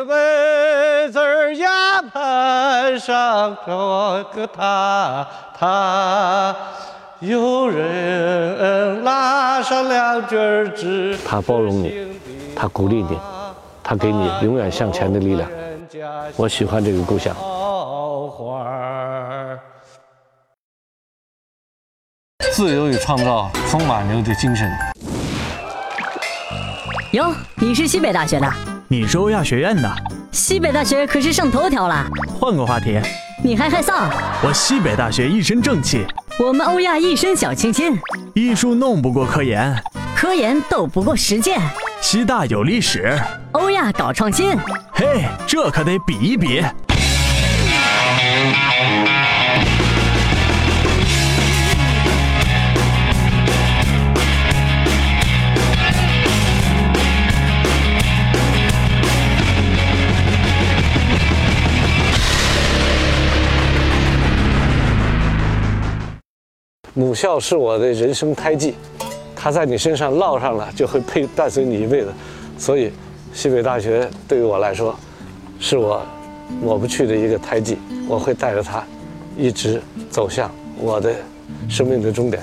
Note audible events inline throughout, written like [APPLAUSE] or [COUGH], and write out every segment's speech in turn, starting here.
四妹子呀，攀上这个他他，有人拉上两句儿纸。他包容你，他鼓励你，他给你永远向前的力量。我喜欢这个故乡。花儿自由与创造，风马牛的精神。哟，你是西北大学的？你是欧亚学院的？西北大学可是上头条了。换个话题，你还害臊？我西北大学一身正气，我们欧亚一身小清新，艺术弄不过科研，科研斗不过实践，西大有历史，欧亚搞创新。嘿，这可得比一比。母校是我的人生胎记，它在你身上烙上了，就会陪 [LAUGHS] 伴随你一辈子。所以，西北大学对于我来说，是我抹不去的一个胎记。我会带着它，一直走向我的生命的终点。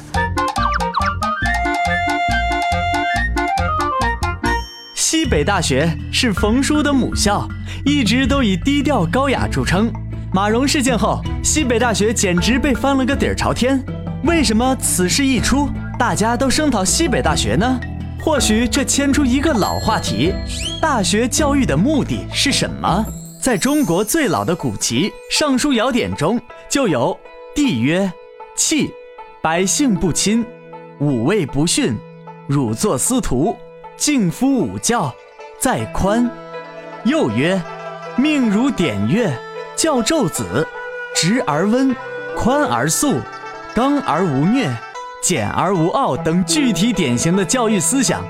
西北大学是冯叔的母校，一直都以低调高雅著称。马蓉事件后，西北大学简直被翻了个底儿朝天。为什么此事一出，大家都声讨西北大学呢？或许这牵出一个老话题：大学教育的目的是什么？在中国最老的古籍《尚书尧典》中就有“帝曰：弃，百姓不亲；武卫不逊，汝作司徒；敬夫五教，在宽。”又曰：“命如典乐，教胄子，直而温，宽而肃。”刚而无虐，简而无傲等具体典型的教育思想。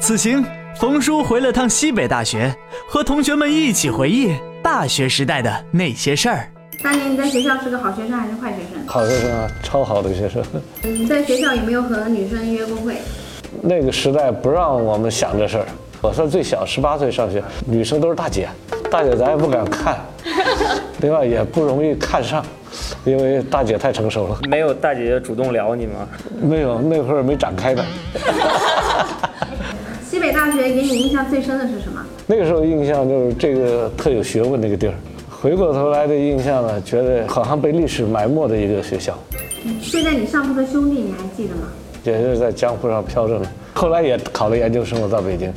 此行，冯叔回了趟西北大学，和同学们一起回忆大学时代的那些事儿。当年你在学校是个好学生还是坏学生？好学生啊，超好的学生。你在学校有没有和女生约过会？那个时代不让我们想这事儿。我算最小，十八岁上学，女生都是大姐，大姐咱也不敢看，另外也不容易看上。因为大姐太成熟了，没有大姐姐主动聊你吗？没有，那会儿没展开的。[LAUGHS] 西北大学给你印象最深的是什么？那个时候印象就是这个特有学问那个地儿。回过头来的印象呢，觉得好像被历史埋没的一个学校。现在你上铺的兄弟你还记得吗？也是在江湖上飘着呢。后来也考了研究生，我到北京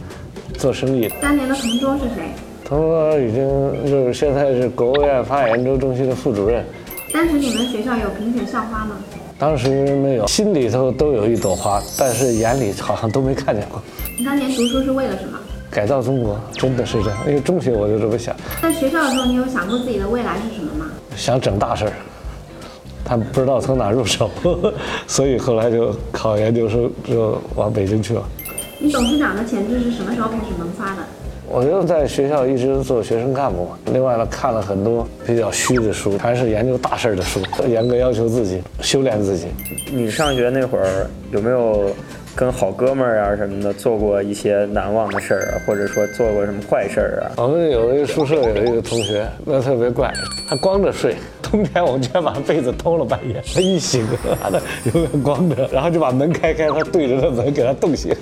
做生意。当年的同桌是谁？同桌已经就是现在是国务院发展研究中心的副主任。当时你们学校有评选校花吗？当时没有，心里头都有一朵花，但是眼里好像都没看见过。你当年读书是为了什么？改造中国，真的是这样。因为中学我就这么想。在学校的时候，你有想过自己的未来是什么吗？想整大事儿，但不知道从哪入手，[LAUGHS] 所以后来就考研究生，就往北京去了。你董事长的潜质是什么时候开始萌发的？我就在学校一直做学生干部嘛。另外呢，看了很多比较虚的书，还是研究大事的书，严格要求自己，修炼自己。你上学那会儿有没有跟好哥们儿啊什么的做过一些难忘的事儿啊，或者说做过什么坏事儿啊？我们有一个宿舍有一个同学，那特别怪，他光着睡，冬天我们居然把被子偷了半夜，他一醒，妈的永远光着，然后就把门开开，他对着那门给他冻醒。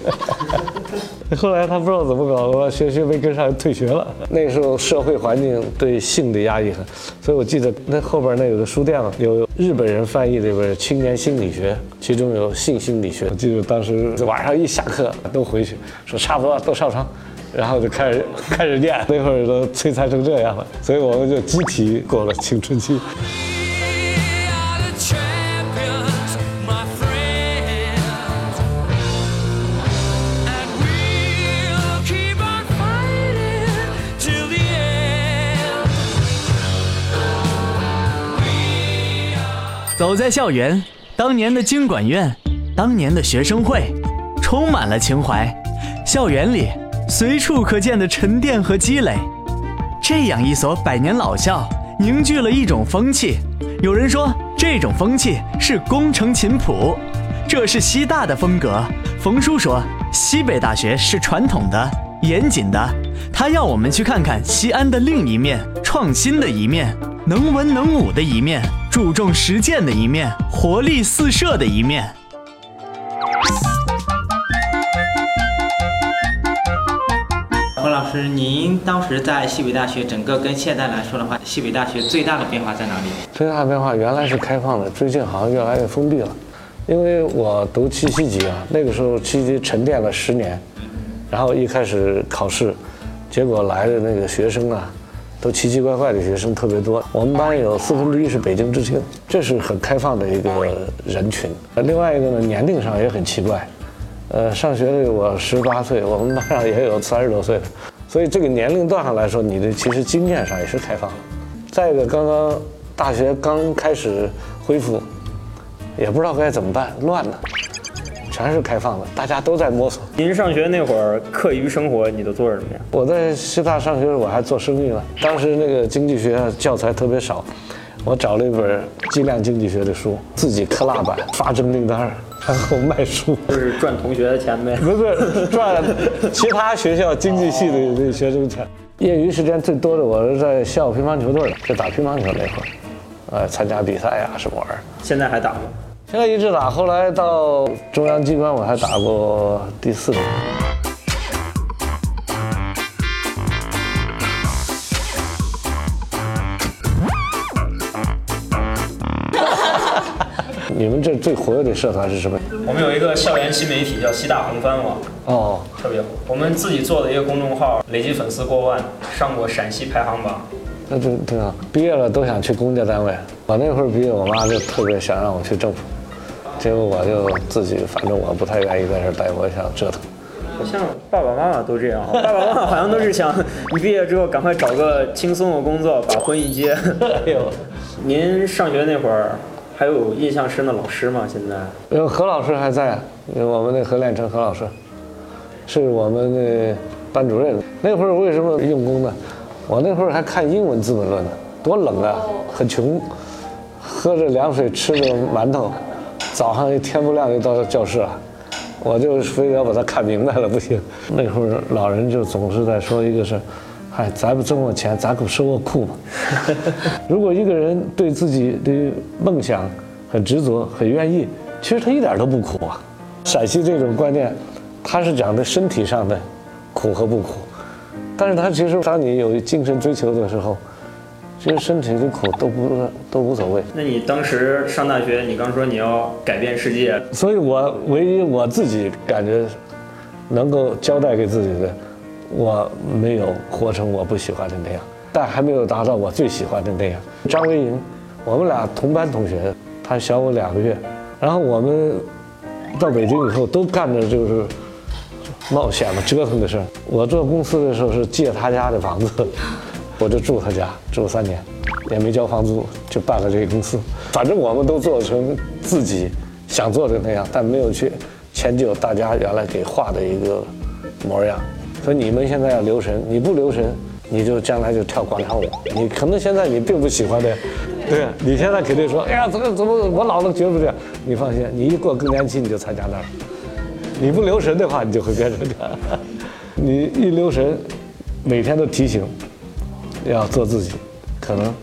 后来他不知道怎么搞的，学学没跟上，退学了。那时候社会环境对性的压抑很，所以我记得那后边那有个书店嘛，有日本人翻译的本《青年心理学》，其中有性心理学。我记得当时晚上一下课都回去，说差不多都上床，然后就开始开始念。[LAUGHS] 那会儿都摧残成这样了，所以我们就集体过了青春期。走在校园，当年的经管院，当年的学生会，充满了情怀。校园里随处可见的沉淀和积累，这样一所百年老校凝聚了一种风气。有人说，这种风气是功成勤朴，这是西大的风格。冯叔说，西北大学是传统的，严谨的，他要我们去看看西安的另一面，创新的一面，能文能武的一面，注重实践的一面，活力四射的一面。师，您当时在西北大学，整个跟现在来说的话，西北大学最大的变化在哪里？最大的变化原来是开放的，最近好像越来越封闭了。因为我读七七级啊，那个时候七级沉淀了十年，然后一开始考试，结果来的那个学生啊，都奇奇怪怪的学生特别多。我们班有四分之一是北京知青，这是很开放的一个人群。呃另外一个呢，年龄上也很奇怪。呃，上学的我十八岁，我们班上也有三十多岁的，所以这个年龄段上来说，你的其实经验上也是开放的。再一个，刚刚大学刚开始恢复，也不知道该怎么办，乱了，全是开放的，大家都在摸索。您上学那会儿，课余生活你都做什么呀？我在西大上学，我还做生意呢。当时那个经济学教材特别少，我找了一本计量经济学的书，自己刻蜡板，发征订单，然后卖书。就是赚同学的钱呗。不是赚其他学校经济系的那学生钱。业余时间最多的，我是在校乒乓球队，就打乒乓球那会儿，呃，参加比赛呀、什么玩意儿。现在还打吗？现在一直打，后来到中央机关我还打过第四名。你们这最活跃的社团是什么？我们有一个校园新媒体叫西大红帆网，哦，特别火。我们自己做的一个公众号，累计粉丝过万，上过陕西排行榜。那就挺好。毕业了都想去公家单位。我那会儿毕业，我妈就特别想让我去政府，结果我就自己，反正我不太愿意在这儿待，我想折腾。好像爸爸妈妈都这样，爸爸妈妈好像都是想你毕业之后赶快找个轻松的工作，把婚一结。[LAUGHS] 哎呦，您上学那会儿还有印象深的老师吗？现在？因为何老师还在，因为我们那何炼成何老师，是我们的班主任。那会儿为什么用功呢？我那会儿还看英文《资本论》呢，多冷啊，很穷，喝着凉水，吃着馒头，早上一天不亮就到教室了。我就非得要把它看明白了，不行。那会儿老人就总是在说一个是，嗨，咱们挣过钱，咱可受过苦嘛。[LAUGHS] 如果一个人对自己的梦想很执着、很愿意，其实他一点都不苦啊。陕西这种观念，他是讲的身体上的苦和不苦，但是他其实当你有精神追求的时候，其实身体的苦都不都无所谓。那你当时上大学，你刚说你要改变世界，所以我唯一我自己感觉能够交代给自己的，我没有活成我不喜欢的那样，但还没有达到我最喜欢的那样。张维迎，我们俩同班同学，他小我两个月，然后我们到北京以后都干着就是冒险嘛、折腾的事儿。我做公司的时候是借他家的房子，[LAUGHS] 我就住他家住三年，也没交房租，就办了这个公司。反正我们都做成自己想做的那样，但没有去迁就大家原来给画的一个模样。所以你们现在要留神，你不留神，你就将来就跳广场舞。你可能现在你并不喜欢的，对你现在肯定说，哎呀，怎么怎么我老了觉得这样。你放心，你一过更年期你就参加那儿。你不留神的话，你就会变成这样。你一留神，每天都提醒，要做自己，可能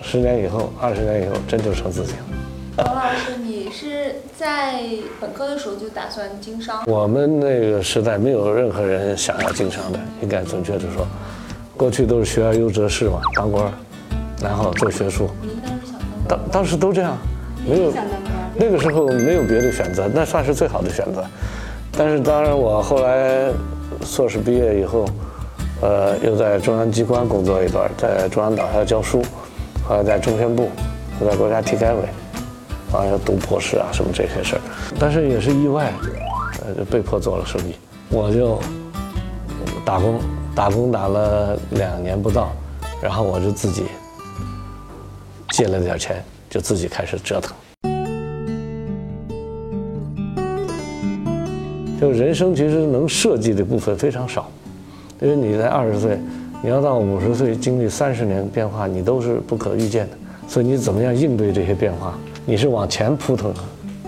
十年以后、二十年以后，真就成自己了。王老师，你是在本科的时候就打算经商？我们那个时代没有任何人想要经商的，应该准确的说，过去都是学而优则仕嘛，当官儿，然后做学术。您当时想当当当时都这样，没有？那个时候没有别的选择，那算是最好的选择。但是当然，我后来硕士毕业以后，呃，又在中央机关工作一段，在中央党校教书，后来在中宣部，又在国家体改委，啊，要读博士啊什么这些事儿。但是也是意外，呃，就被迫做了生意，我就打工，打工打了两年不到，然后我就自己借了点钱，就自己开始折腾。就人生其实能设计的部分非常少，因为你在二十岁，你要到五十岁，经历三十年变化，你都是不可预见的。所以你怎么样应对这些变化？你是往前扑腾，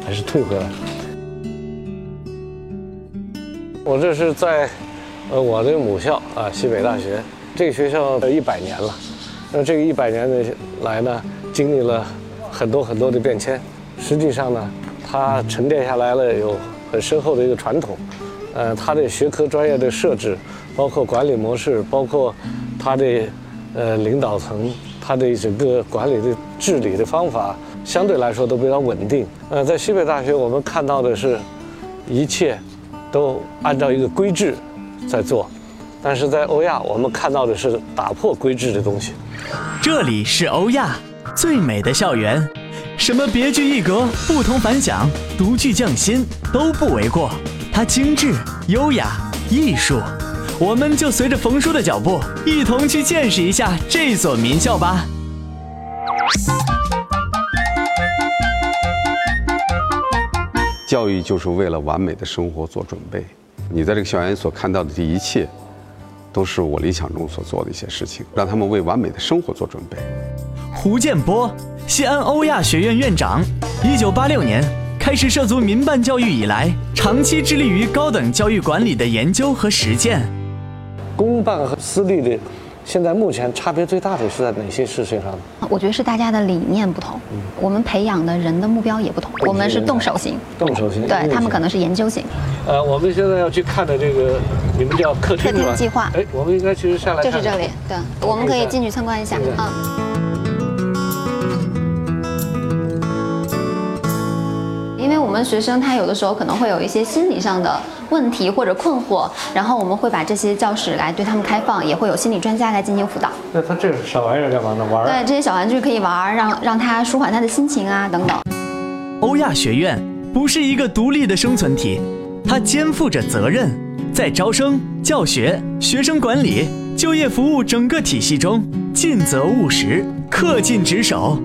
还是退回来？我这是在呃，我的母校啊，西北大学，这个学校一百年了。那这个一百年的来呢，经历了很多很多的变迁。实际上呢，它沉淀下来了有很深厚的一个传统。呃，它的学科专业的设置，包括管理模式，包括它的呃领导层，它的整个管理的治理的方法，相对来说都比较稳定。呃，在西北大学，我们看到的是，一切都按照一个规制在做，但是在欧亚，我们看到的是打破规制的东西。这里是欧亚最美的校园，什么别具一格、不同凡响、独具匠心都不为过。它精致、优雅、艺术，我们就随着冯叔的脚步，一同去见识一下这所名校吧。教育就是为了完美的生活做准备。你在这个校园所看到的这一切，都是我理想中所做的一些事情，让他们为完美的生活做准备。胡建波，西安欧亚学院院长，一九八六年开始涉足民办教育以来，长期致力于高等教育管理的研究和实践。公办和私立的，现在目前差别最大的是在哪些事情上呢？我觉得是大家的理念不同，我们培养的人的目标也不同。我们是动手型，动手型，对他们可能是研究型。呃，我们现在要去看的这个，你们叫客厅客厅计划。哎，我们应该其实下来就是这里，对，我们可以进去参观一下啊。们学生他有的时候可能会有一些心理上的问题或者困惑，然后我们会把这些教室来对他们开放，也会有心理专家来进行辅导。那他这小玩意儿干嘛呢？玩？对，这些小玩具可以玩，让让他舒缓他的心情啊，等等。欧亚学院不是一个独立的生存体，它肩负着责任，在招生、教学、学生管理、就业服务整个体系中尽责务实、恪尽职守。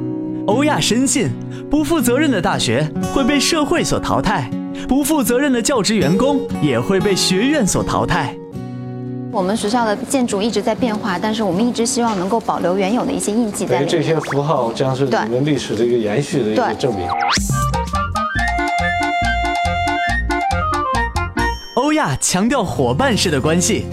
欧亚深信，不负责任的大学会被社会所淘汰，不负责任的教职员工也会被学院所淘汰。我们学校的建筑一直在变化，但是我们一直希望能够保留原有的一些印记在里面。这些符号将是你们历史的一个延续的一个证明。欧亚强调伙伴式的关系，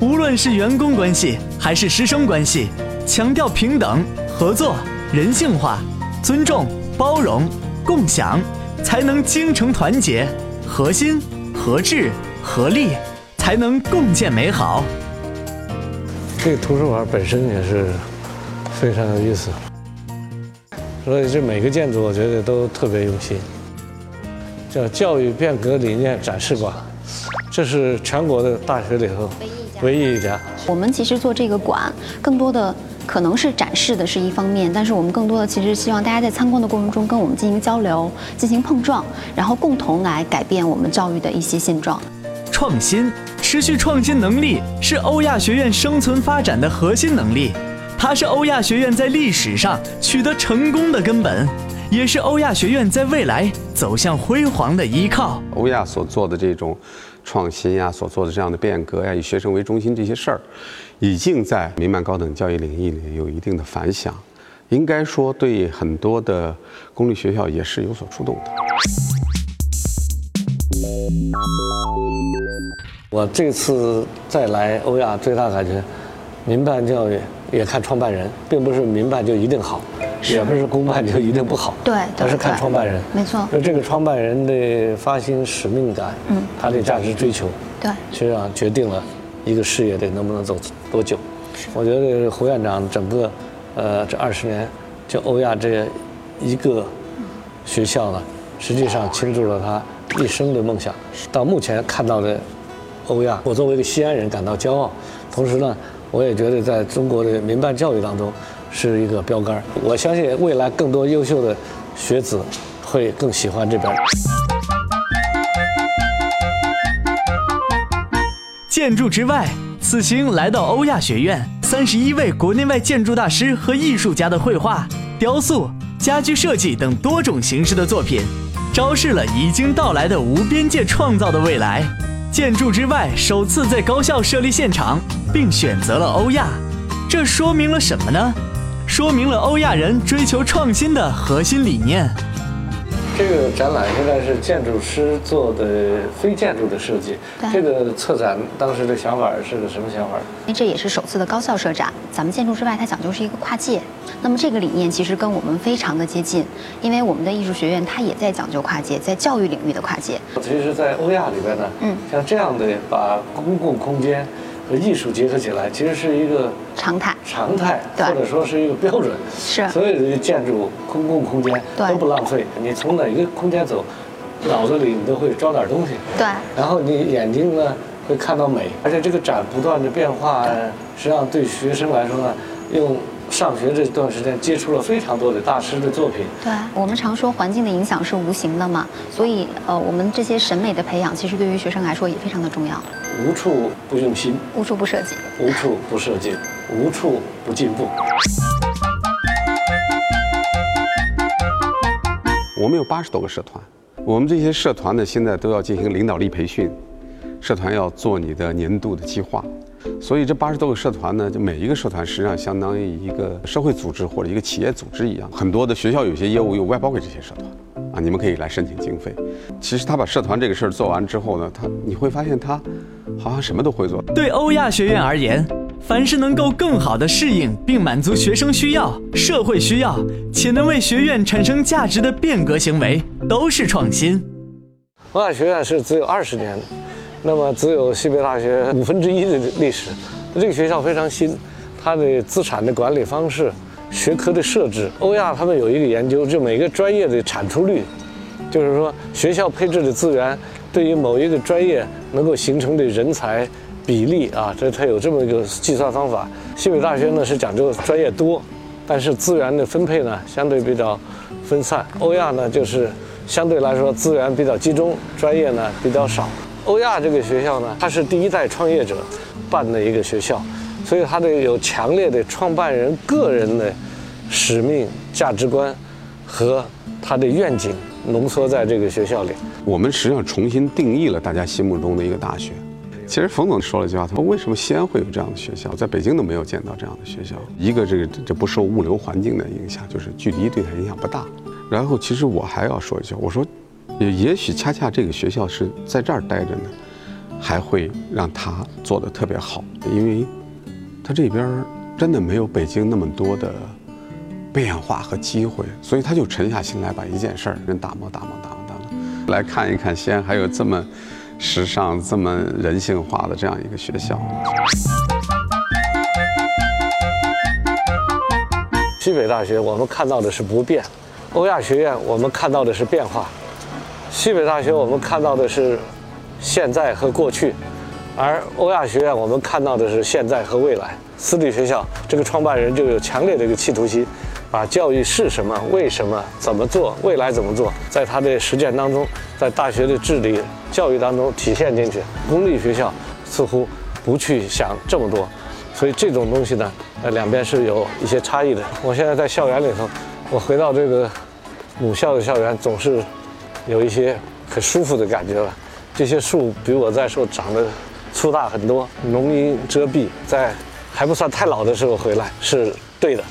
无论是员工关系还是师生关系，强调平等、合作、人性化。尊重、包容、共享，才能精诚团结；合心、合智、合力，才能共建美好。这个图书馆本身也是非常有意思，所以这每个建筑我觉得都特别用心。叫教育变革理念展示馆，这是全国的大学里头唯一一家。我们其实做这个馆，更多的。可能是展示的是一方面，但是我们更多的其实希望大家在参观的过程中跟我们进行交流、进行碰撞，然后共同来改变我们教育的一些现状。创新、持续创新能力是欧亚学院生存发展的核心能力，它是欧亚学院在历史上取得成功的根本，也是欧亚学院在未来走向辉煌的依靠。欧亚所做的这种创新呀，所做的这样的变革呀，以学生为中心这些事儿。已经在民办高等教育领域里有一定的反响，应该说对很多的公立学校也是有所触动的。我这次再来欧亚，最大感觉，民办教育也看创办人，并不是民办就一定好，也不是公办就一定不好。对，而是看创办人。没错。就这个创办人的发心使命感，嗯，他的价值追求，对，实际上决定了。一个事业得能不能走多久？我觉得胡院长整个，呃，这二十年，就欧亚这一个学校呢，实际上倾注了他一生的梦想。到目前看到的欧亚，我作为一个西安人感到骄傲。同时呢，我也觉得在中国的民办教育当中是一个标杆。我相信未来更多优秀的学子会更喜欢这边。建筑之外，此行来到欧亚学院，三十一位国内外建筑大师和艺术家的绘画、雕塑、家居设计等多种形式的作品，昭示了已经到来的无边界创造的未来。建筑之外首次在高校设立现场，并选择了欧亚，这说明了什么呢？说明了欧亚人追求创新的核心理念。这个展览现在是建筑师做的非建筑的设计。这个策展当时的想法是个什么想法？因为这也是首次的高校设展，咱们建筑之外它讲究是一个跨界。那么这个理念其实跟我们非常的接近，因为我们的艺术学院它也在讲究跨界，在教育领域的跨界。其实，在欧亚里边呢，嗯，像这样的把公共空间和艺术结合起来，其实是一个常态，常态，或者说是一个标准。是所有的建筑、公共空间都不浪费。你从哪个空间走，脑子里你都会装点东西。对。然后你眼睛呢会看到美，而且这个展不断的变化，实际上对学生来说呢，用。上学这段时间接触了非常多的大师的作品。对我们常说环境的影响是无形的嘛，所以呃，我们这些审美的培养，其实对于学生来说也非常的重要。无处不用心，无处不设计，无处不设计，无处不进步。我们有八十多个社团，我们这些社团呢，现在都要进行领导力培训，社团要做你的年度的计划。所以这八十多个社团呢，就每一个社团实际上相当于一个社会组织或者一个企业组织一样。很多的学校有些业务又外包给这些社团，啊，你们可以来申请经费。其实他把社团这个事儿做完之后呢，他你会发现他好像什么都会做。对欧亚学院而言，凡是能够更好的适应并满足学生需要、社会需要，且能为学院产生价值的变革行为，都是创新。欧亚学院是只有二十年。那么只有西北大学五分之一的历史，这个学校非常新，它的资产的管理方式、学科的设置，欧亚他们有一个研究，就每个专业的产出率，就是说学校配置的资源对于某一个专业能够形成的人才比例啊，这它有这么一个计算方法。西北大学呢是讲究专业多，但是资源的分配呢相对比较分散，欧亚呢就是相对来说资源比较集中，专业呢比较少。欧亚这个学校呢，它是第一代创业者办的一个学校，所以它得有强烈的创办人个人的使命、价值观和他的愿景浓缩在这个学校里。我们实际上重新定义了大家心目中的一个大学。其实冯总说了一句话，他说：“为什么西安会有这样的学校？在北京都没有见到这样的学校。一个这个这不受物流环境的影响，就是距离对他影响不大。然后，其实我还要说一句，我说。”也也许恰恰这个学校是在这儿待着呢，还会让他做的特别好，因为他这边真的没有北京那么多的变化和机会，所以他就沉下心来把一件事儿跟打磨打磨打磨打磨，来看一看西安还有这么时尚、这么人性化的这样一个学校。西北大学我们看到的是不变，欧亚学院我们看到的是变化。西北大学，我们看到的是现在和过去，而欧亚学院，我们看到的是现在和未来。私立学校这个创办人就有强烈的一个企图心，把教育是什么、为什么、怎么做、未来怎么做，在他的实践当中，在大学的治理教育当中体现进去。公立学校似乎不去想这么多，所以这种东西呢，呃，两边是有一些差异的。我现在在校园里头，我回到这个母校的校园，总是。有一些很舒服的感觉了。这些树比我在时候长得粗大很多，浓荫遮蔽，在还不算太老的时候回来是对的。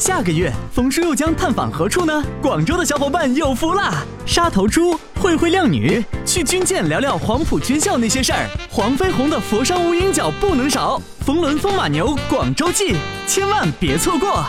下个月，冯叔又将探访何处呢？广州的小伙伴有福啦！沙头猪慧慧靓女，去军舰聊聊黄埔军校那些事儿。黄飞鸿的佛山无影脚不能少，冯仑风马牛广州记，千万别错过。